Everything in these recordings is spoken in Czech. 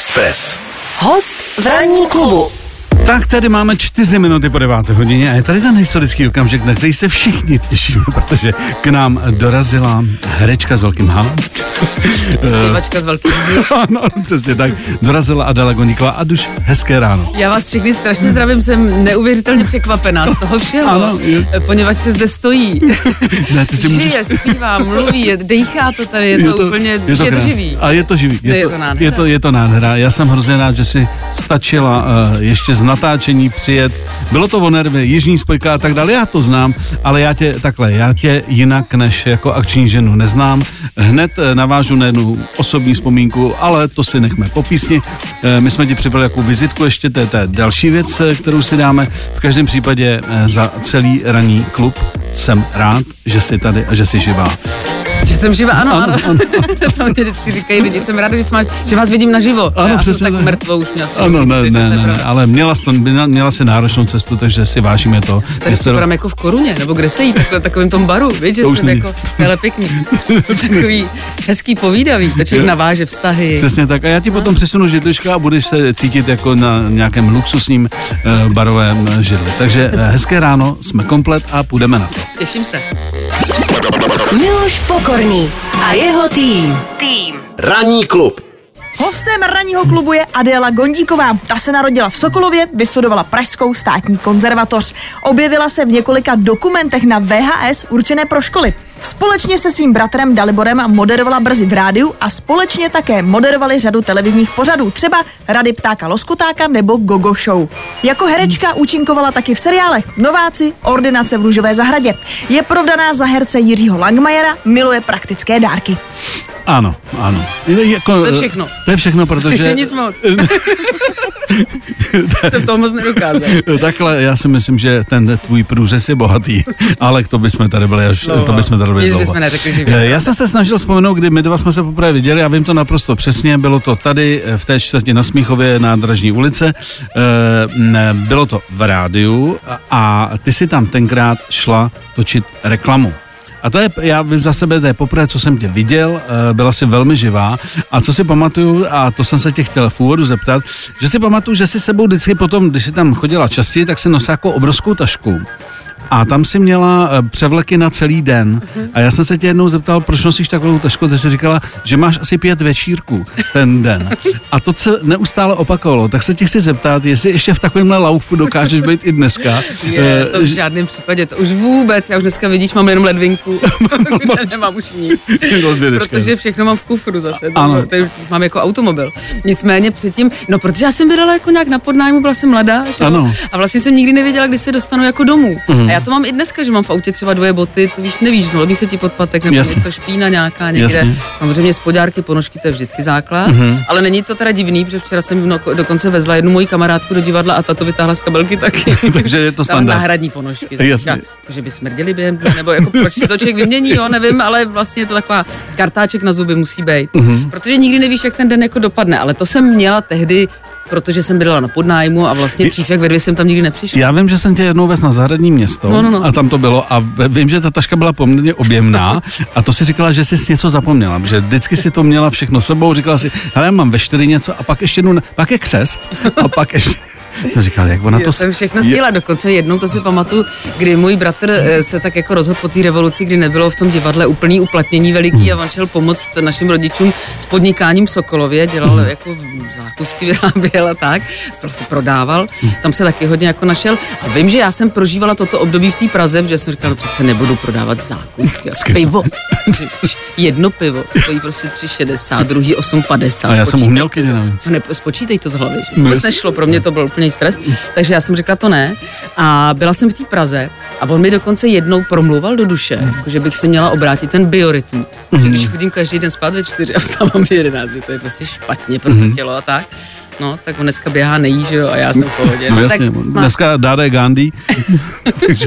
Express. Host v ranní klubu. Tak tady máme čtyři minuty po deváté hodině a je tady ten historický okamžik, na který se všichni těšíme, protože k nám dorazila herečka s velkým H. Zpěvačka z velkých zů. ano, přesně tak. Dorazila Adela Goníková a duš hezké ráno. Já vás všechny strašně zdravím, jsem neuvěřitelně překvapená z toho všeho, Ano, je. poněvadž se zde stojí. Ne, ty si Žije, zpívá, mluví, je, dejchá to tady, je, to, úplně, je to, je to živý. A je to živý. Ne, je to nádhera. je to, je to nádhera. Já jsem hrozně rád, že si stačila uh, ještě z natáčení přijet. Bylo to o nervy, jižní spojka a tak dále, já to znám, ale já tě takhle, já tě jinak než jako akční ženu neznám. Hned eh, navážu na jednu osobní vzpomínku, ale to si nechme po písni. Eh, My jsme ti připravili jako vizitku ještě, to je, je další věc, eh, kterou si dáme. V každém případě za celý ranní klub jsem rád, že jsi tady a že jsi živá. Že jsem živá, ano, Ano, ano. ano. to mě vždycky říkají lidi, jsem ráda, že, jsme, že vás vidím naživo. Ano, já přesně jsem tak tak. mrtvou už měla jsem. Ano, ne, ne, to ne, ne, ale měla to, měla, měla si náročnou cestu, takže si vážíme to. Takže jste- připadám jako v koruně, nebo kde se jí, takhle, takovým tom baru, víš, že To už jsem jako, hele pěkný, takový hezký povídavý, to člověk naváže vztahy. Přesně tak. A já ti potom přesunu židlička a budeš se cítit jako na nějakém luxusním uh, barovém eh, židli. Takže uh, hezké ráno, jsme komplet a půjdeme na to. Těším se. Miloš Pokorný a jeho tým. Tým. Ranní klub. Hostem ranního klubu je Adéla Gondíková. Ta se narodila v Sokolově, vystudovala Pražskou státní konzervatoř. Objevila se v několika dokumentech na VHS určené pro školy. Společně se svým bratrem Daliborem moderovala brzy v rádiu a společně také moderovali řadu televizních pořadů, třeba Rady ptáka Loskutáka nebo Gogo Show. Jako herečka účinkovala taky v seriálech Nováci, Ordinace v Růžové zahradě. Je provdaná za herce Jiřího Langmajera, miluje praktické dárky. Ano, ano. Jako, To je eh, všechno. To je všechno, protože... Takže nic moc. jsem toho moc nedokázal. Takhle, já si myslím, že ten tvůj průřez je bohatý, ale to bychom tady byli až, Dlouho. to bychom tady byli Nic dlouho. neřekli, že Eh. Já jsem se snažil vzpomenout, kdy my dva jsme se poprvé viděli, já vím to naprosto přesně, bylo to tady eh, v té čtvrti na Smíchově na Dražní ulice, Eh, bylo to v rádiu a- a ty si tam tenkrát šla točit reklamu. A to je, já vím za sebe, to je poprvé, co jsem tě viděl, byla si velmi živá. A co si pamatuju, a to jsem se tě chtěl v úvodu zeptat, že si pamatuju, že si sebou vždycky potom, když si tam chodila častěji, tak si nosila jako obrovskou tašku. A tam si měla eh, převleky na celý den. A já jsem se tě jednou zeptal, proč nosíš takovou tašku. Ty jsi říkala, že máš asi pět večírků ten den. A to se neustále opakovalo. Tak se tě chci zeptat, jestli ještě v takovémhle laufu dokážeš být i dneska. Je, Eh, to v žádném případě, to už vůbec, já už dneska vidíš, mám jenom ledvinku, nemám už nic, protože všechno mám v kufru zase, Ano. to mám jako automobil. Nicméně předtím, no protože já jsem bydlela jako nějak na podnájmu, byla jsem mladá, že? Ano. A vlastně jsem nikdy nevěděla, kdy se dostanu jako domů. A já to mám i dneska, že mám v autě třeba dvě boty, to víš, nevíš, zlomí se ti podpatek nebo Jasně. něco špína nějaká někde. Jasně. Samozřejmě spodárky, ponožky, to je vždycky základ, ale není to teda divný, protože včera jsem no, dokonce vezla jednu moji kamarádku do divadla a ta to vytáhla z kabelky taky. Takže je to standard. náhradní ponožky. Jasně. Že by smrděli během dne, nebo jako proč si to člověk vymění, jo, nevím, ale vlastně je to taková kartáček na zuby musí být. Mhm. Protože nikdy nevíš, jak ten den jako dopadne, ale to jsem měla tehdy, protože jsem bydlela na podnájmu a vlastně dřív jak ve dvě jsem tam nikdy nepřišla. Já vím, že jsem tě jednou vez na zahradní město No, no, no. a tam to bylo a vím, že ta taška byla poměrně objemná a to si říkala, že jsi něco zapomněla, že vždycky si to měla všechno sebou, říkala si, hele, já mám ve čtyři něco a pak ještě jednu, pak je křest a pak ještě, jsem říkal, jak ona to... Já jsem všechno je- stihla, dokonce jednou to si pamatuju, kdy můj bratr eh, se tak jako rozhodl po té revoluci, kdy nebylo v tom divadle úplný uplatnění veliký a on šel pomoct našim rodičům s podnikáním v Sokolově, dělal jako zákusky, vyráběl a tak, prostě prodával, tam se taky hodně jako našel a vím, že já jsem prožívala toto období v té Praze, že jsem říkala, no přece nebudu prodávat zákusky, a pivo, jedno pivo stojí prostě 3,60, druhý 8,50. A já jsem umělkyně navíc. No ne, spočítej to z hlavy, že? No Vůbec nešlo, pro mě to byl úplný stres, takže já jsem řekla to ne. A byla jsem v té Praze a on mi dokonce jednou promluval do duše, jako, že bych si měla obrátit ten biorytmus. Že když chodím každý den spát ve čtyři a vstávám v jedenáct, že to je prostě špatně pro to tělo a tak. No, tak on dneska běhá, nejí, že jo, a já jsem v pohodě. No tak jasně, má- dneska Dáde Gandhi, takže,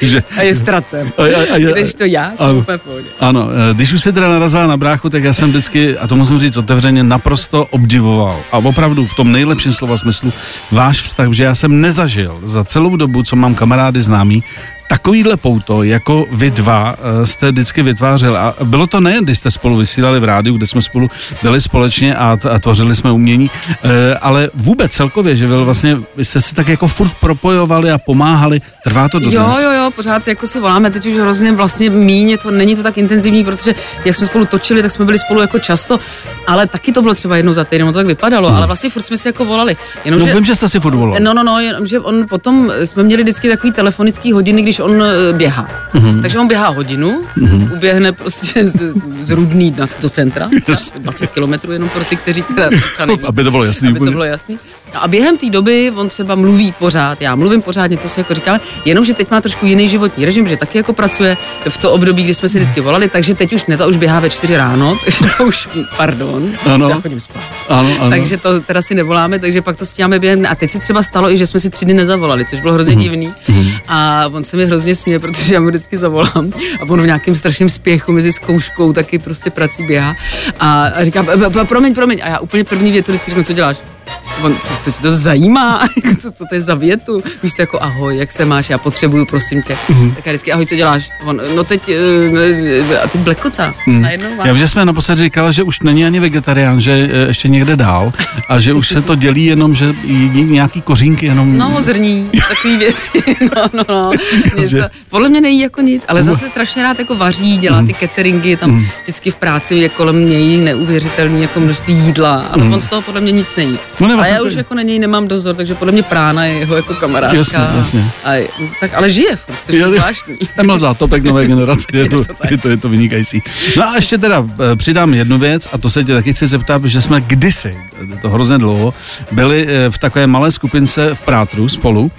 takže a je ztracen. A- a- a- Když to já jsem ano. úplně v pohodě. Ano, eh, když už se teda narazila na bráchu, tak já jsem vždycky, a to musím říct otevřeně, naprosto obdivoval. A opravdu v tom nejlepším slova smyslu váš vztah, že já jsem nezažil za celou dobu, co mám kamarády známý, takovýhle pouto, jako vy dva, eh, jste vždycky vytvářel. A bylo to nejen, když jste spolu vysílali v rádiu, kde jsme spolu byli společně a, a tvořili jsme umění, eh, ale vůbec celkově, že byl vlastně, vy jste se tak jako furt propojovali a pomáhali. Trvá to dodnes? Jo, jo, jo, pořád jako si voláme, teď už hrozně vlastně míně, to není to tak intenzivní, protože jak jsme spolu točili, tak jsme byli spolu jako často, ale taky to bylo třeba jednou za týden, to tak vypadalo, ale vlastně furt jsme si jako volali. Jenom, No vím, že jste si furt volali. No, no, no, jenomže on potom jsme měli vždycky takový telefonický hodiny, když on eh, běhá. Mm-hmm. Takže on běhá hodinu, mm-hmm. uběhne prostě z, z Rudný na, do centra, 20 kilometrů jenom pro ty, kteří teda neví, Aby to bylo jasný Aby to úplně. bylo jasný. No a během té doby on třeba mluví pořád, já mluvím pořád, něco si jako říkáme, jenomže teď má trošku jiný životní režim, že taky jako pracuje v to období, kdy jsme si vždycky volali, takže teď už ne, to už běhá ve čtyři ráno, takže to už, pardon, Ano. já chodím spát. Ano, ano. Takže to teda si nevoláme, takže pak to stíháme během. A teď si třeba stalo i, že jsme si tři dny nezavolali, což bylo hrozně divný. A on se mi hrozně směje, protože já mu vždycky zavolám a on v nějakém strašném spěchu mezi zkouškou taky prostě prací běhá. A, a říká, "P- p- promiň, promiň. A já úplně první větu vždycky řeknu, co děláš? On, co, co tě to zajímá? Jako, co, co to je za větu? Místo jako ahoj, jak se máš, já potřebuju, prosím tě. Tak já vždycky, ahoj, co děláš? On, no teď, eh, a ty blekota. Najednou má. Já vím, že jsme naposled říkali, že už není ani vegetarián, že eh, ještě někde dál a že už se to dělí jenom, že jí nějaký kořínky jenom... No, zrní, takový věci, no, no, no. Něco. Podle mě nejí jako nic, ale zase strašně rád jako vaří, dělá ty cateringy, je tam vždycky v práci je kolem něj neuvěřitelný jako množství jídla, ale on z toho podle mě nic nejí. No, já to- už jako na něj nemám dozor, takže podle mě prána je jeho jako kamarádka. Jasně, jasně. A, je- tak ale žije což je zvláštní. Emil Zátopek nové generace, je to, to tak. je to, je to vynikající. No a ještě teda eh, přidám jednu věc a to se tě taky chci zeptat, že jsme kdysi, eh, to hrozně dlouho, byli eh, v takové malé skupince v Prátru spolu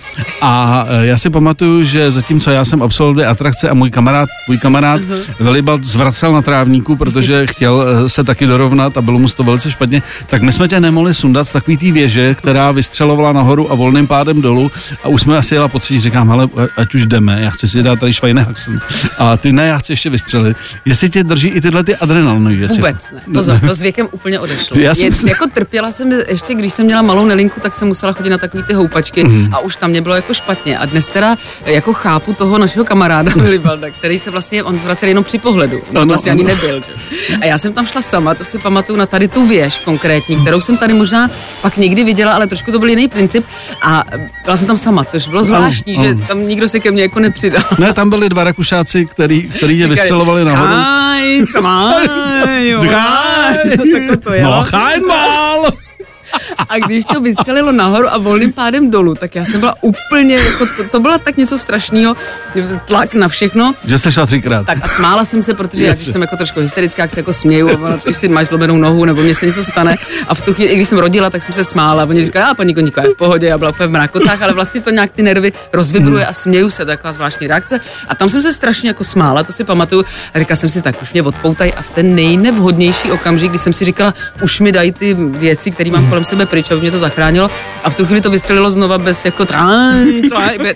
a já si pamatuju, že zatímco já jsem absolvoval dvě atrakce a můj kamarád, můj kamarád Mhm. Velibald zvracel na trávníku, protože chtěl se taky dorovnat a bylo mu to velice špatně, tak my jsme tě nemohli sundat z takový té věže, která vystřelovala nahoru a volným pádem dolů a už jsme asi jela po třetí, říkám, hele, ať už jdeme, já chci si dát tady Schweinehaxen a ty ne, já chci ještě vystřelit. Jestli tě drží i tyhle ty adrenalinové věci. Vůbec ne. Pozor, to s věkem úplně odešlo. Já si Je, jako trpěla jsem, ještě když jsem měla malou nelinku, tak jsem musela chodit na takový ty houpačky Mhm. a už tam mě bylo jako špatně. A dnes teda jako chápu toho našeho kamaráda Willibalda, který se vlastně, on zvracel jenom při pohledu. On Ano, vlastně ani ano. nebyl. Že? A já jsem tam šla sama, to si pamatuju na tady tu věž konkrétní, kterou jsem tady možná pak někdy viděla, ale trošku to byl jiný princip. A byla jsem tam sama, což bylo zvláštní, ano. že tam nikdo se ke mně jako nepřidal. Ne, tam byli dva rakušáci, který, který je vystřelovali nahoru. Kaj, co jo. Kaj. No, takhle to jelo. No, einmal! A když to vystřelilo nahoru a volným pádem dolů, tak já jsem byla úplně, jako to, to bylo tak něco strašného, tlak na všechno. Že jste šla třikrát. Tak a smála jsem se, protože já, když jsem jako trošku hysterická, jak se jako směju, a ona, když si máš zlomenou nohu, nebo mě se něco stane. A v tu chvíli, i když jsem rodila, tak jsem se smála. A oni říkali, a paní Koníková je v pohodě, já byla úplně v mrakotách, ale vlastně to nějak ty nervy rozvibruje a směju se, taková zvláštní reakce. A tam jsem se strašně jako smála, to si pamatuju. A říkala jsem si, tak už mě odpoutaj. A v ten nejnevhodnější okamžik, kdy jsem si říkala, už mi dají ty věci, které mám kolem sebe pryč, aby mě to zachránilo. A v tu chvíli to vystřelilo znova bez jako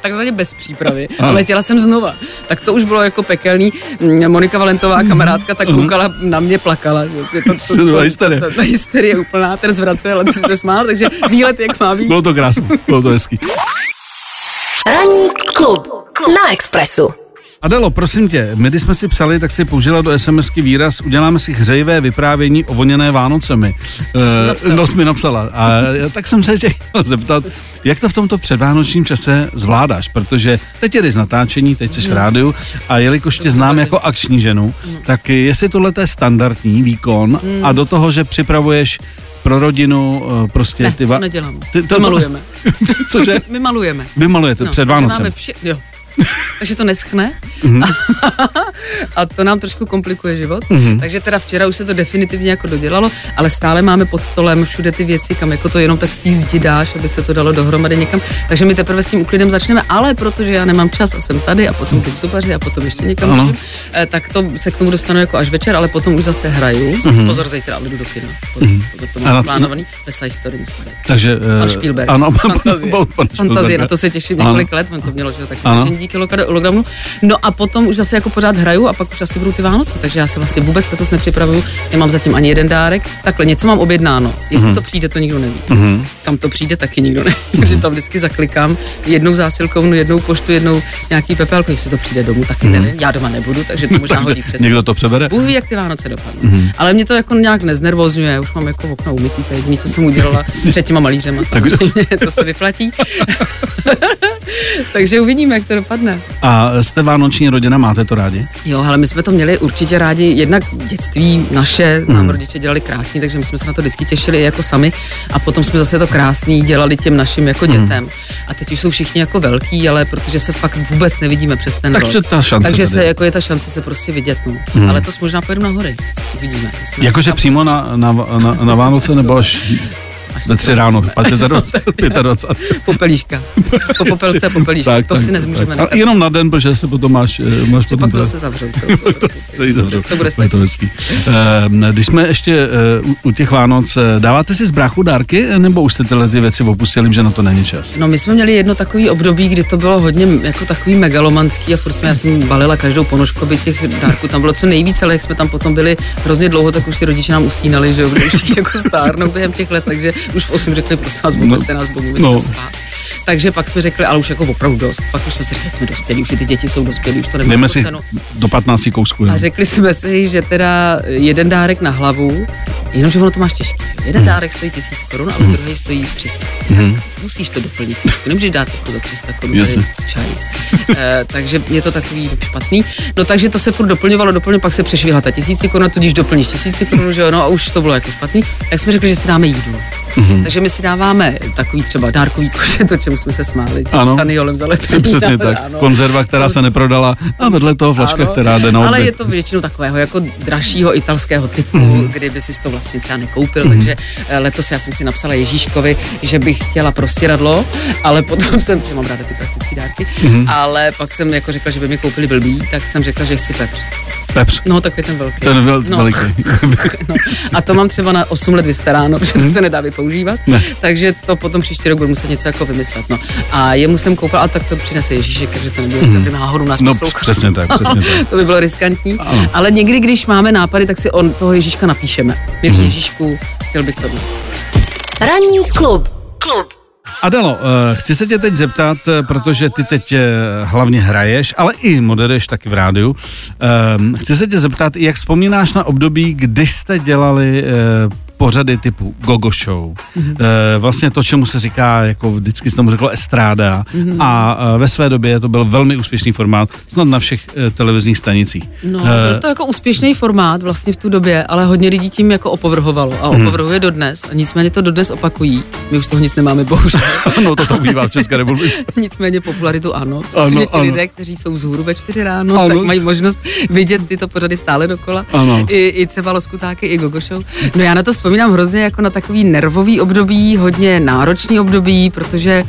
takzvaně bez přípravy. A letěla jsem znova. Tak to už bylo jako pekelný. Mm, Monika Valentová, kamarádka, tak koukala na mě, plakala. to, to, To byla hysterie. úplná, ten zvracel, a ty jsi se smál, takže výlet jak má být. Bylo to krásné, bylo to hezký. Ranní klub na Expressu. Adelo, prosím tě, my když jsme si psali, tak si použila do SMSky výraz uděláme si hřejivé vyprávění o voněné Vánocemi. jsem napsala. no, jsi mi napsala. A já- tak jsem se tě chtěl zeptat, jak to v tomto předvánočním čase zvládáš, protože teď jedeš z natáčení, teď jsi v rádiu a jelikož tě znám jako akční ženu, tak jestli tohle je standardní výkon a do toho, že připravuješ pro rodinu eh, prostě Ne, ty to va- nedělám. Ty, To malujeme. Cože? My malujeme. Vy malujete před takže Vánocem. Máme vše, jo. Takže to neschne Mhm. a to nám trošku komplikuje život. Mhm. Takže teda včera už se to definitivně jako dodělalo, ale stále máme pod stolem všude ty věci, kam jako to jenom tak z té zdi dáš, aby se to dalo dohromady někam. Takže my teprve s tím uklidem začneme, ale protože já nemám čas a jsem tady a potom jdu k zubaři a potom ještě někam Ano. můžu, eh, tak to se k tomu dostanu jako až večer, ale potom už zase hraju. Pozor, zítra ale jdu do kina. Pozor, pozor to mám plánovaný. Side Story musí být. Takže... Pan eh, Spielberg. Ano, pan, Fantazie. pan, pan Fantazie, na to se těším Ano. několik let, on to mělo, že tak Ano. Díky lockdownu. No a potom už zase jako pořád hraju a pak už asi budou ty Vánoce, takže já se vlastně vůbec letos nepřipravuju, nemám zatím ani jeden dárek. Takhle něco mám objednáno, jestli Mhm. to přijde, to nikdo neví. Kam to přijde, taky nikdo neví, takže tam vždycky zaklikám jednou zásilkou, no jednou poštu, jednou nějaký pepelko, jestli to přijde domů, taky nevím. Já doma nebudu, takže to možná hodí přes. Někdo to přebere? Bůh ví, jak ty Vánoce dopadnou. Mm-hmm. Ale mě to jako nějak neznervozňuje, už mám jako okna umytý, to je jediné, co jsem udělala před těma malířema samozřejmě, to se vyplatí. Takže uvidíme, jak to dopadne. A jste vánoční rodina, máte to rádi? Jo, ale my jsme to měli určitě rádi, jednak dětství naše, nám rodiče dělali krásný, takže my jsme se na to vždycky těšili jako sami a potom jsme zase to krásný dělali těm našim jako dětem. A teď už jsou všichni jako velký, ale protože se fakt vůbec nevidíme přes ten Takže rok. ta šance Takže tady se, je. jako je ta šance se prostě vidět. No. Ale to možná pojedu na hory. Uvidíme. Jakože přímo na, na, na, na Vánoce nebo Až ve tři ráno, 25. 25. Popelíška. Po popelce popelíška. to si nemůžeme tak. nechat. Jenom na den, protože se potom máš, eh, máš potom pak to zase zavřou. celý zavřou. To bude stačit. Eh, Když jsme ještě eh, u- těch Vánoc, dáváte si z bráchu dárky, nebo už jste tyhle ty věci opustili, že na to není čas? No my jsme měli jedno takový období, kdy to bylo hodně jako takový megalomanský a furt jsme, já jsem balila každou ponožku, aby těch dárků tam bylo co nejvíc, ale jak jsme tam potom byli hrozně dlouho, tak už si rodiče nám usínali, že jo, už jako stárnou během těch let, takže už v 8 řekli, prosím vás, vůbec jste nás domů, No. no. spát. Takže pak jsme řekli, ale už jako opravdu dost. Pak už jsme si řekli, jsme dospělí, už ty děti jsou dospělí, už to nemá Jdeme si cenu. do 15 kousků. A řekli jsme si, že teda jeden dárek na hlavu, jenomže ono to máš těžké. Jeden dárek stojí 1000 korun, ale druhý stojí 300. Musíš to doplnit. Nemůžeš dát jako za 300 korun čaj. e, takže je to takový špatný. No takže to se furt doplňovalo, doplňovalo, pak se přešvihla ta 1000 korun, tudíž doplníš 1000 korun, že jo, no a už to bylo jako špatný. Tak jsme řekli, že si dáme jídlo. Takže my si dáváme takový třeba dárkový koše, to čemu jsme se smáli, tím Ano. staniolem. Přesně tak. Ano. Konzerva, která se neprodala a vedle toho flaška, Ano, která jde na Ale je to většinou takového jako dražšího italského typu, Mhm. mm. kdyby si to vlastně třeba nekoupil, takže eh, letos já jsem si napsala Ježíškovi, že bych chtěla prostěradlo, ale potom jsem, že mám ráda ty praktické dárky, Mhm. ale pak jsem jako řekla, že by mi koupili blbý, tak jsem řekla, že chci pepř. Pepř. No, takový ten velký. Ten vel, no. veliký. No. A to mám třeba na 8 let vystaráno, protože to se nedá vypoužívat. Ne. Takže to potom příští rok budu muset něco jako vymyslet. No. A jemu jsem koupila, a tak to přinese Ježíšek, takže to nebude, mm. náhodou nás No poslouchat. přesně tak, přesně tak. to by bylo riskantní. Ano. Ale někdy, když máme nápady, tak si on toho Ježíška napíšeme. Milý Mhm. Ježíšku, chtěl bych to. Ranní klub. Klub. Adelo, eh, chci se tě teď zeptat, eh, protože ty teď eh, hlavně hraješ, ale i moderuješ taky v rádiu. Chci se tě zeptat, jak vzpomínáš na období, kdy jste dělali pořady typu Gogo Show. Mm-hmm. Vlastně to, čemu se říká, jako vždycky se tomu řeklo estráda Mhm. a eh, ve své době to byl velmi úspěšný formát, snad na všech eh, televizních stanicích. No, Eh, byl to jako úspěšný formát vlastně v tu době, ale hodně lidí tím jako opovrhovalo a Mhm. opovrhuje dodnes. A nicméně to dodnes opakují. My už toho nic nemáme, bohužel. Ano, to to bývá v České republice. Nicméně popularitu ano, Ano, protože ty ano. lidé, kteří jsou vzhůru ve čtyři ráno, Ano. tak mají možnost vidět tyto pořady stále dokola. Ano. I, I třeba Loskutáky, i Gogo Show. No já na to vzpomínám hrozně jako na takový nervový období, hodně náročný období, protože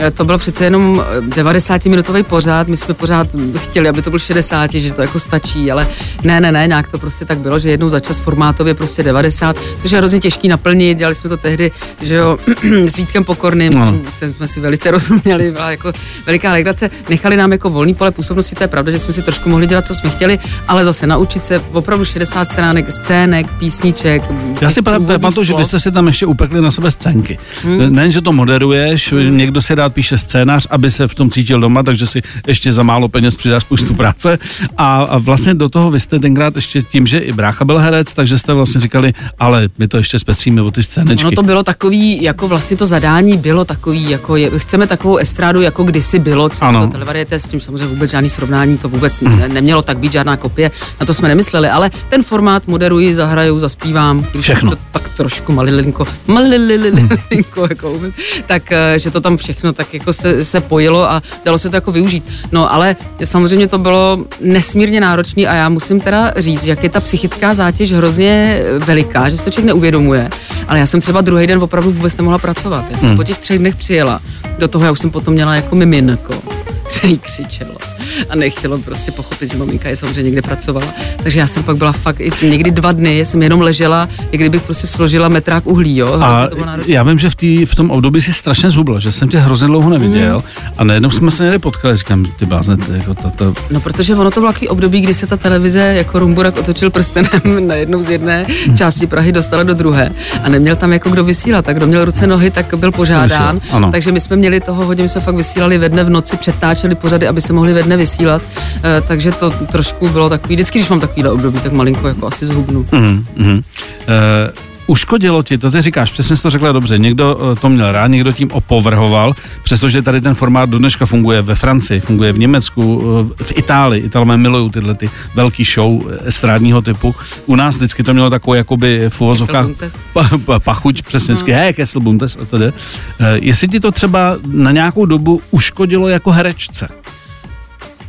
eh, to bylo přece jenom 90-minutový pořád, my jsme pořád chtěli, aby to byl 60, že to jako stačí, ale ne, ne, ne, nějak to prostě tak bylo, že jednou za čas formátově prostě 90, což je hrozně těžký naplnit, dělali jsme to tehdy, že jo, s Vítkem Pokorným, No. jsme, jsme si velice rozuměli, byla jako veliká legrace, nechali nám jako volný pole působnosti, to je pravda, že jsme si trošku mohli dělat, co jsme chtěli, ale zase naučit se opravdu 60 stránek scének, písniček. Já si průvodních pamatuju, že vy jste si tam ještě upekli na sebe scénky. Hmm. Hmm. Nejen, že to moderuješ, hmm. někdo si rád píše scénář, aby se v tom cítil doma, takže si ještě za málo peněz přidá spoustu práce. A, a vlastně do toho vy jste tenkrát ještě tím, že i brácha byl herec, takže jste vlastně říkali, ale my to ještě zpetříme o ty scénečky. Ono to bylo takový, jako vlastně to zadání bylo takový, jako je, chceme takovou estrádu, jako kdysi bylo, třeba Ano. to televariete, s tím samozřejmě vůbec žádný srovnání, to vůbec ne, nemělo tak být žádná kopie, na to jsme nemysleli, ale ten formát moderuji, zahraju, zaspívám, Všechno. to tak trošku malilinko, malilinko, jako tak, eh, že to tam všechno tak jako se, se pojilo a dalo se to jako využít. No ale samozřejmě to bylo nesmírně náročné a já musím teda říct, jak je ta psychická zátěž hrozně veliká, že se to člověk neuvědomuje. Ale já jsem třeba druhý den opravdu vůbec nemohla pracovat. Já jsem hmm. po těch třech dnech přijela. Do toho já už jsem potom měla jako miminko který křičelo a nechtělo prostě pochopit, že maminka je samozřejmě někde pracovala. Takže já jsem pak byla fakt i někdy dva dny, jsem jenom ležela, jak kdybych prostě složila metrák uhlí, jo. A já vím, že v, tý, v tom období si strašně zhubla, že jsem tě hrozně dlouho neviděl a najednou jsme se někde potkali, říkám, ty blázne, ty, jako to, to, No, protože ono to bylo takový období, kdy se ta televize jako Rumburak otočil prstenem na jednou z jedné části Prahy, dostala do druhé a neměl tam jako kdo vysílat. Tak kdo měl ruce, nohy, tak byl požádán. Takže my jsme měli toho hodně, my jsme fakt vysílali ve dne v noci, přetáčeli pořady, aby se mohli ve dne vysílat. Eh, takže to trošku bylo takový, vždycky, když mám takovýhle období, tak malinko jako asi zhubnu. mm, mm. Uh, uškodilo ti, to ty říkáš, přesně jsi to řekla dobře, někdo eh, to měl rád, někdo tím opovrhoval, přestože tady ten formát do dneška funguje ve Francii, funguje v Německu, eh, v Itálii, Italové milují tyhle ty velký show eh, estrádního typu. U nás vždycky to mělo takovou jakoby v uvozovkách pachuť, přesně vždycky, hej, Kesselbuntes a tedy. Eh, Jestli ti to třeba na nějakou dobu uškodilo jako herečce?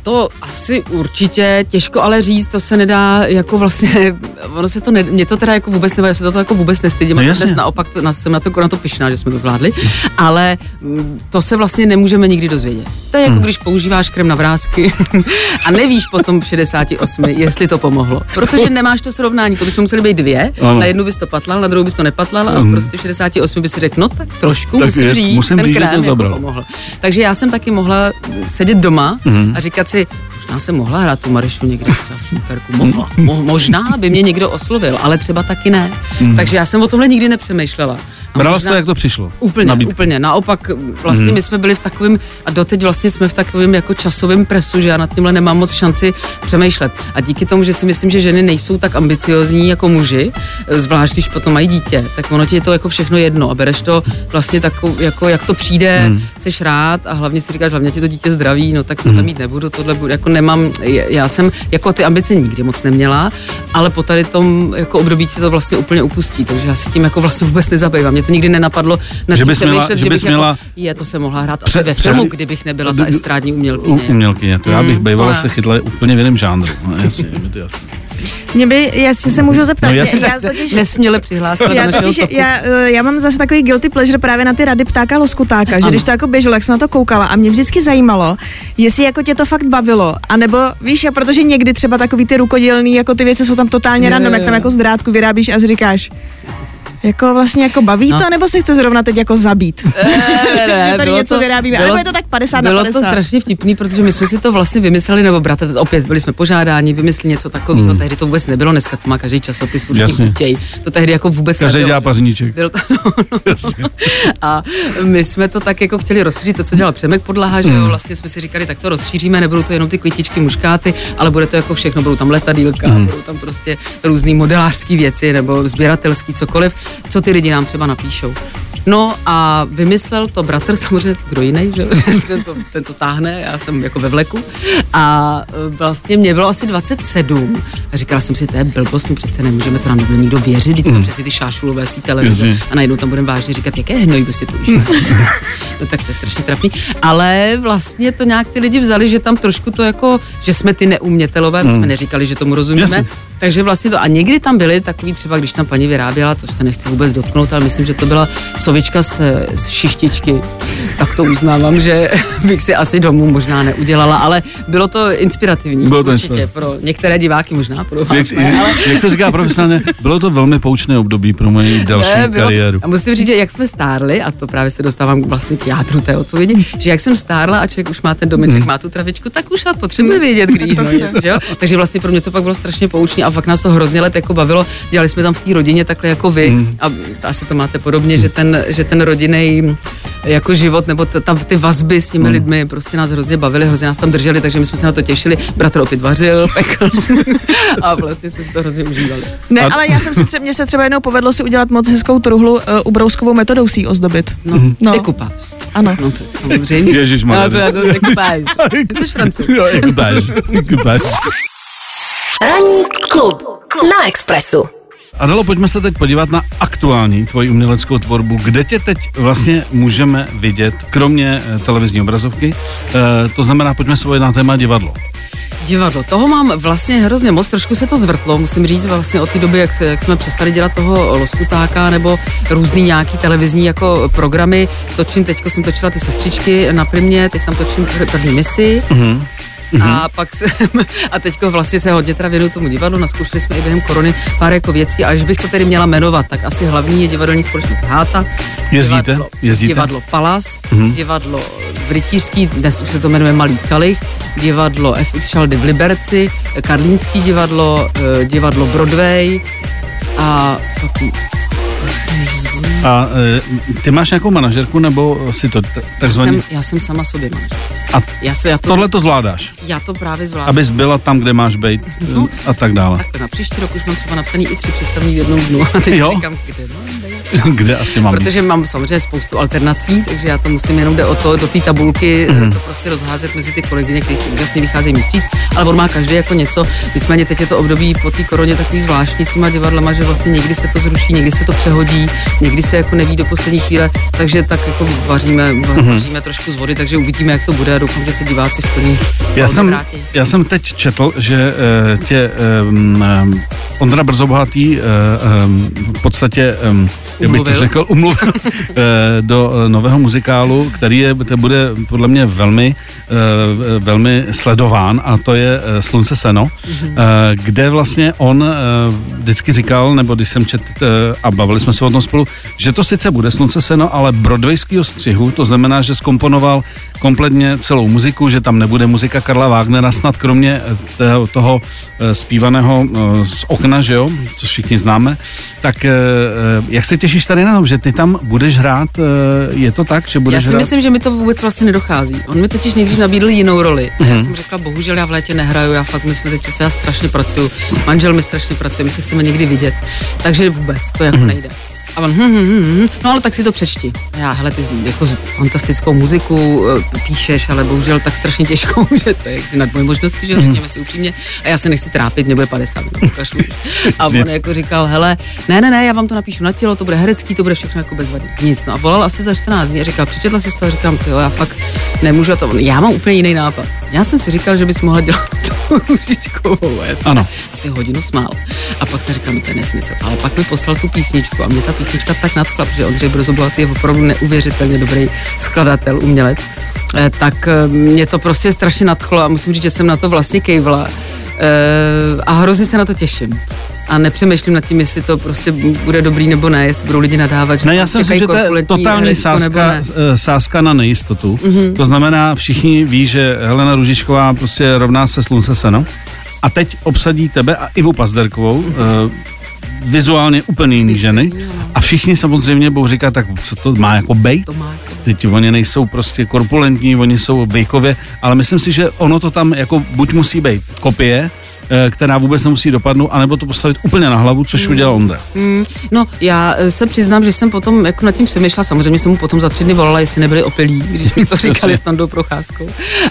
To asi určitě, těžko ale říct, to se nedá jako vlastně, ono se to, ne, mě to teda jako vůbec nevadí, já se za to jako vůbec nestydím, No dnes naopak to, na, jsem na to, na to pišná, že jsme to zvládli, ale mm, to se vlastně nemůžeme nikdy dozvědět. To je Hmm. jako když používáš krem na vrázky a nevíš potom v 68, jestli to pomohlo, protože nemáš to srovnání, to bychom museli být dvě, Ano. na jednu bys to patlal, na druhou bys to nepatlal a prostě v 68 bys si řekl, no tak trošku Tak musím je, říct, musím ten říct, že to jako zabral. pomohl. Takže já jsem taky mohla sedět doma a říkat si, Partisi možná jsem mohla hrát tu Marišu někde třeba v šuperku, mohla, mo, možná by mě někdo oslovil, ale třeba taky ne. Takže já jsem o tomhle nikdy nepřemýšlela. A Brala to, jak to přišlo? Úplně, Nabídka. úplně. Naopak, vlastně my jsme byli v takovém, a doteď vlastně jsme v takovém jako časovém presu, že já nad tímhle nemám moc šanci přemýšlet. A díky tomu, že si myslím, že ženy nejsou tak ambiciozní jako muži, zvlášť když potom mají dítě, tak ono ti je to jako všechno jedno a bereš to vlastně takovou, jako jak to přijde, hmm. seš rád a hlavně si říkáš, hlavně ti to dítě zdraví, no tak tohle mít nebudu, tohle budu, jako nemám, já jsem jako ty ambice nikdy moc neměla, ale po tady tom jako období ti to vlastně úplně upustí, takže já si tím jako vlastně vůbec nezabývám. Mě to nikdy nenapadlo na Že bys měla- že že bych měla- jako, je, to se mohla hrát asi Pře- ve pře- filmu, kdybych nebyla ta estrádní umělkyně. Umělkyně, to já bych Mm, bývala se chytla úplně v jiném žánru. No, jasně, je to jasné. Mě by, jestli se můžu zeptat, No, já, jasně. já totiž, Nesměle přihlásila já, totiž, já, eh, já mám zase takový guilty pleasure právě na ty rady ptáka loskutáka, že Ano. když to jako běželo, jak jsem na to koukala a mě vždycky zajímalo, jestli jako tě to fakt bavilo, anebo víš, a protože někdy třeba takový ty rukodělný, jako ty věci jsou tam totálně random, jak tam jako z drátku vyrábíš a říkáš, jako vlastně jako baví No. to, nebo se chce zrovna teď jako zabít? Ne, ne, Že tady bylo něco vyrábíme, anebo je to tak 50 na bylo 50. to strašně vtipný, protože my jsme si to vlastně vymysleli, nebo bratr, opět byli jsme požádáni, vymysleli něco takového, hmm. tehdy to vůbec nebylo, dneska to má každý časopis chtějí. To tehdy jako vůbec Každý nebylo. dělá pařníček. Byl to, no, no, no. A my jsme to tak jako chtěli rozšířit, to, co dělal Přemek Podlaha, že jo, vlastně jsme si říkali, tak to rozšíříme, nebudou to jenom ty květičky, muškáty, ale bude to jako všechno, budou tam letadílka, budou tam prostě různý modelářské věci nebo sběratelský cokoliv, co ty lidi nám třeba napíšou. No a vymyslel to bratr, samozřejmě kdo jiný, že ten, to, ten to táhne, já jsem jako ve vleku. A e, vlastně mě bylo asi 27 a říkala jsem si, to je blbost, my přece nemůžeme, to nám nebude nikdo věřit, vždycky mm. přesně ty šášulové z té televize. A najednou tam budeme vážně říkat, jaké hnojby si používáme. no tak to je strašně trapný. Ale vlastně to nějak ty lidi vzali, že tam trošku to jako, že jsme ty neumětelové, my jsme neříkali, že tomu rozumíme. Jasně. Takže vlastně to, a někdy tam byly takový třeba, když tam paní vyráběla, to se nechci vůbec dotknout, ale myslím, že to byla sovička z, z šištičky, tak to uznávám, že bych si asi domů možná neudělala, ale bylo to inspirativní, Bylo to určitě, inspirativní. pro některé diváky možná, pro vás Jak, ne, ale jak se říká profesionálně, bylo to velmi poučné období pro moji další ne, bylo. kariéru. A musím říct, že jak jsme stárli, a to právě se dostávám vlastně k jádru té odpovědi, že jak jsem stárla a člověk už má ten domeček, má tu travičku, tak už ale potřebuje vědět, kdy jí hnojit, že jo? Takže vlastně pro mě to pak bylo strašně poučné a fakt nás to hrozně let jako bavilo. Dělali jsme tam v té rodině takhle jako vy a asi to máte podobně, že ten, že ten rodinný jako život nebo ta, ta, ty vazby s těmi lidmi prostě nás hrozně bavili, hrozně nás tam drželi, takže my jsme se na to těšili. Bratr opět vařil, pekl a vlastně jsme si to hrozně užívali. Ne, ale já jsem si třeba, se třeba jednou povedlo si udělat moc hezkou truhlu uh, ubrouskovou metodou si ji ozdobit. No, No. no. ty kupáš. Ano. No to samozřejmě. Ježišmarja. Ale to já to nekupáš. Ty jsi francouz. Jo. Ranní klub na Expressu. Adelo, pojďme se teď podívat na aktuální tvoji uměleckou tvorbu. Kde tě teď vlastně můžeme vidět, kromě eh, televizní obrazovky? E, to znamená, pojďme se na téma divadlo. Divadlo. Toho mám vlastně hrozně moc, trošku se to zvrtlo, musím říct vlastně od té doby, jak, jak jsme přestali dělat toho Loskutáka nebo různý nějaký televizní jako programy. Točím, teďko jsem točila ty sestřičky na primě, teď tam točím první misi. Mm-hmm. Mm-hmm. A pak jsem, a teďko vlastně se hodně teda věnuju tomu divadlu, naskoušeli jsme i během korony pár jako věcí, ale když bych to tedy měla jmenovat, tak asi hlavní je divadelní společnost Háta. Jezdíte? Divadlo, Jezdíte? divadlo Palas, mm-hmm. divadlo v Rytířský, dnes už se to jmenuje Malý Kalich, divadlo FX Šaldy v Liberci, Karlínský divadlo, eh, divadlo Broadway a A e, ty máš nějakou manažerku, nebo si to t- já takzvaně... jsem, já jsem sama sobě manažer. A Já, se, já, to, tohle to zvládáš, já to právě zvládnu. abys byla tam, kde máš být No. a tak dále. Tak na příští rok už mám třeba napsaný i tři představení v jednom dnu. A teď Jo? říkám, kde mám? kde asi mám být. Protože mám samozřejmě spoustu alternací, takže já to musím jenom jde o to, do té tabulky Mhm. mm. to prostě rozházet mezi ty kolegyně, které jsou úžasně vycházejí mi vstříc, ale on má každý jako něco. Nicméně teď je to období po té koroně takový zvláštní s těma divadlama, že vlastně někdy se to zruší, někdy se to přehodí, někdy se jako neví do poslední chvíle, takže tak jako vaříme, Mhm. va- vaříme trošku z vody, takže uvidíme, jak to bude a doufám, že se diváci v plný Já jsem, vrátí. já jsem teď četl, že uh, tě um, um, Ondra Brzobohatý uh, um, v podstatě, um, jak bych to řekl, umluvil. Uh, do uh, nového muzikálu, který je, to bude podle mě velmi, uh, velmi sledován a to je Slunce seno, uh, kde vlastně on vždycky říkal, nebo když jsem čet a bavili jsme se o tom spolu, že to sice bude Slunce seno, ale broadwayského střihu, to znamená, že skomponoval kompletně celou muziku, že tam nebude muzika Karla Wagnera, snad kromě eh, toho, toho eh, zpívaného eh, z okna, že jo, co všichni známe, tak jak se těšíš tady na to, že ty tam budeš hrát, je to tak, že budeš Já si hrát? myslím, že mi to vůbec vlastně nedochází. On mi totiž nejdřív nabídl jinou roli. A Mhm. já jsem řekla, bohužel já v létě nehraju, já fakt, my jsme teď přece, já strašně pracuju, manžel mi strašně pracuje, my se chceme někdy vidět. Takže vůbec, to jako Mhm. nejde. A on, hm, hm, hm, hm, no ale tak si to přečti. A já, hele, ty jako fantastickou muziku eh, píšeš, ale bohužel tak strašně těžkou, že to je jaksi nad moje možnosti, že Mhm. řekněme si upřímně. A já se nechci trápit, nebude 50, no, pokašlu. A on jako říkal, hele, ne, ne, ne, já vám to napíšu na tělo, to bude herecký, to bude všechno jako bezvadný. Nic, no a volal asi za 14 dní a říkal, přečetla si to a říkám, ty jo, já fakt nemůžu to. Já mám úplně jiný nápad. Já jsem si říkal, že bys mohla dělat tu růžičkovou. Já jsem Ano. asi hodinu smál. A pak se říkal, no to je nesmysl. Ale pak mi poslal tu písničku a mě ta písnička tak nadchla, protože Ondřej Brzobohatý je opravdu neuvěřitelně dobrý skladatel, umělec. Eh, tak eh, mě to prostě strašně nadchlo a musím říct, že jsem na to vlastně kejvla. Eh, a hrozně se na to těším. A nepřemýšlím nad tím, jestli to prostě bude dobrý nebo ne, jestli budou lidi nadávat, že Ne, já si myslím, že to je totální sázka, eh, sázka na nejistotu. Mhm. Mm-hmm. To znamená, všichni ví, že Helena Ružičková prostě rovná se slunce seno. A teď obsadí tebe a Ivu Pazderkovou, mm-hmm. vizuálně úplně jiný ženy. A všichni samozřejmě budou říkat, tak co to má jako bejt? Jako Teď oni nejsou prostě korpulentní, oni jsou věkově, ale myslím si, že ono to tam jako buď musí být kopie, která vůbec nemusí dopadnout, anebo to postavit úplně na hlavu, což udělal Ondra. Mm, no, já eh, se přiznám, že jsem potom jako nad tím přemýšlela, samozřejmě jsem mu potom za tři dny volala, jestli nebyli opilí, když mi to říkali s Tandou Procházkou.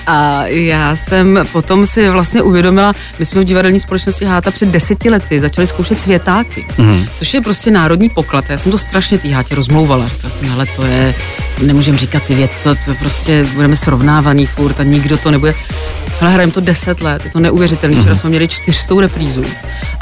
A já jsem potom si vlastně uvědomila, my jsme v divadelní společnosti Háta před deseti lety začali zkoušet světáky, mm. což je prostě národní poklad. Já jsem to strašně té Hátě rozmlouvala. Říkala jsem, hele, to je, nemůžeme říkat ty věci, to, to prostě budeme srovnávaný furt a nikdo to nebude. Ale hrajeme to 10 let, je to neuvěřitelné. Včera jsme měli čtyřstou reprízu.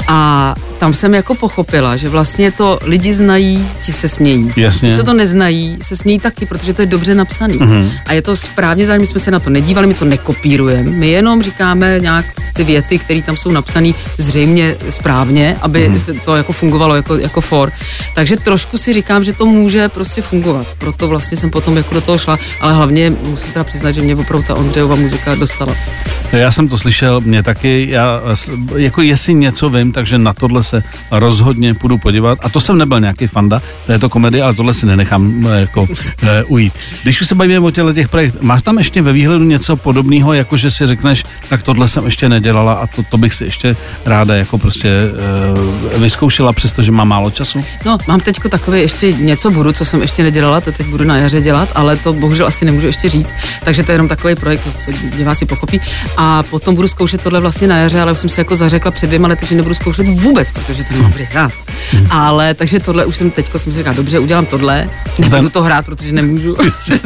A tam jsem jako pochopila, že vlastně to lidi znají, ti se smějí. Jasně. Ti, co to neznají, se smějí taky, protože to je dobře napsaný. Mm-hmm. A je to správně, zároveň jsme se na to nedívali, my to nekopírujeme, my jenom říkáme nějak ty věty, které tam jsou napsané zřejmě správně, aby mm-hmm. se to jako fungovalo jako, jako for. Takže trošku si říkám, že to může prostě fungovat. Proto vlastně jsem potom jako do toho šla, ale hlavně musím teda přiznat, že mě opravdu ta Ondřejova muzika dostala. Já jsem to slyšel, mě taky, já jako jestli něco vím, takže na tohle se rozhodně půjdu podívat. A to jsem nebyl nějaký fanda této komedie, ale tohle si nenechám eh, jako e, ujít. Když už se bavíme o těchto těch projektech, máš tam ještě ve výhledu něco podobného, jako že si řekneš, tak tohle jsem ještě nedělala a to, to bych si ještě ráda jako prostě e, vyzkoušela, přestože mám málo času? No, mám teďko takové ještě něco budu, co jsem ještě nedělala, to teď budu na jaře dělat, ale to bohužel asi nemůžu ještě říct, takže to je jenom takový projekt, to, to diváci pochopí. A potom budu zkoušet tohle vlastně na jaře, ale už jsem si jako zařekla před dvěma lety, že nebudu zkoušet vůbec, protože to nemám kde Ale takže tohle už jsem teďko jsem si říkal, dobře, udělám tohle, nebudu to hrát, protože nemůžu.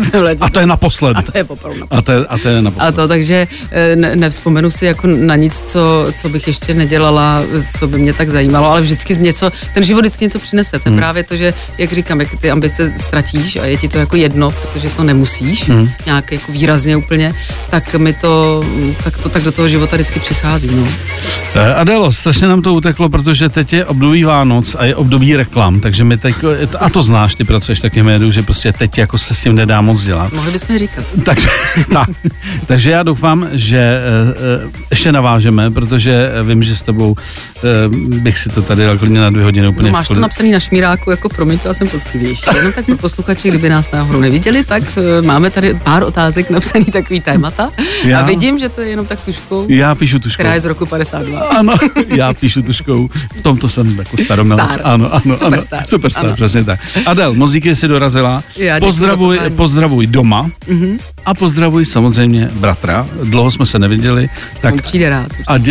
A to je naposledy. a to je opravdu A to je, a to je a naposledy. to takže eh, ne, nevzpomenu si jako na nic, co, co bych ještě nedělala, co by mě tak zajímalo, ale vždycky z něco, ten život vždycky něco přinese. To je právě to, že, jak říkám, jak ty ambice ztratíš a je ti to jako jedno, protože to nemusíš, nějak jako výrazně úplně, tak mi to, tak to tak do toho života vždycky přichází. No. Eh, Adelo, strašně nám to uteklo, protože teď je období Vánoc a je období reklam, takže my teď, a to znáš, ty pracuješ taky v médiu, že prostě teď jako se s tím nedá moc dělat. Mohli bychom říkat. Tak, tak, takže já doufám, že eh, eh, ještě navážeme, protože vím, že s tebou eh, bych si to tady dal klidně na dvě hodiny úplně No, máš to napsaný na šmíráku, jako promiň, to já jsem poctivější. Jenom tak pro posluchače, kdyby nás náhodou neviděli, tak eh, máme tady pár otázek napsaný takový témata. Já? A vidím, že to je jenom tak tuškou, Já píšu tuškou. která je z roku 52. Ano, já píšu tuškou. V tomto jsem jako staromilec. Star. Ano, ano, Superstar. ano. Superstar, Ano. přesně tak. Adel, moc díky, jsi dorazila. Já pozdravuj. Mhm. pozdravuj doma a pozdravuj samozřejmě bratra. Dlouho jsme se neviděli, tak On přijde rád. ať,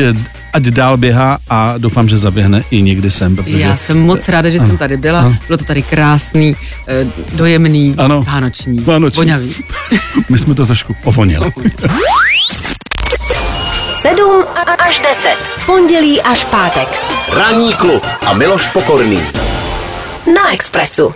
ať dál běhá a doufám, že zaběhne i někdy sem, protože Já jsem moc ráda, že jsem tady byla. Bylo to tady krásný, eh, dojemný, Ano. vánoční, Vánoční. vonavý. my jsme to trošku ovonili. 7 až 10. Pondělí až pátek. Ranní klub a Miloš Pokorný. Na Expressu.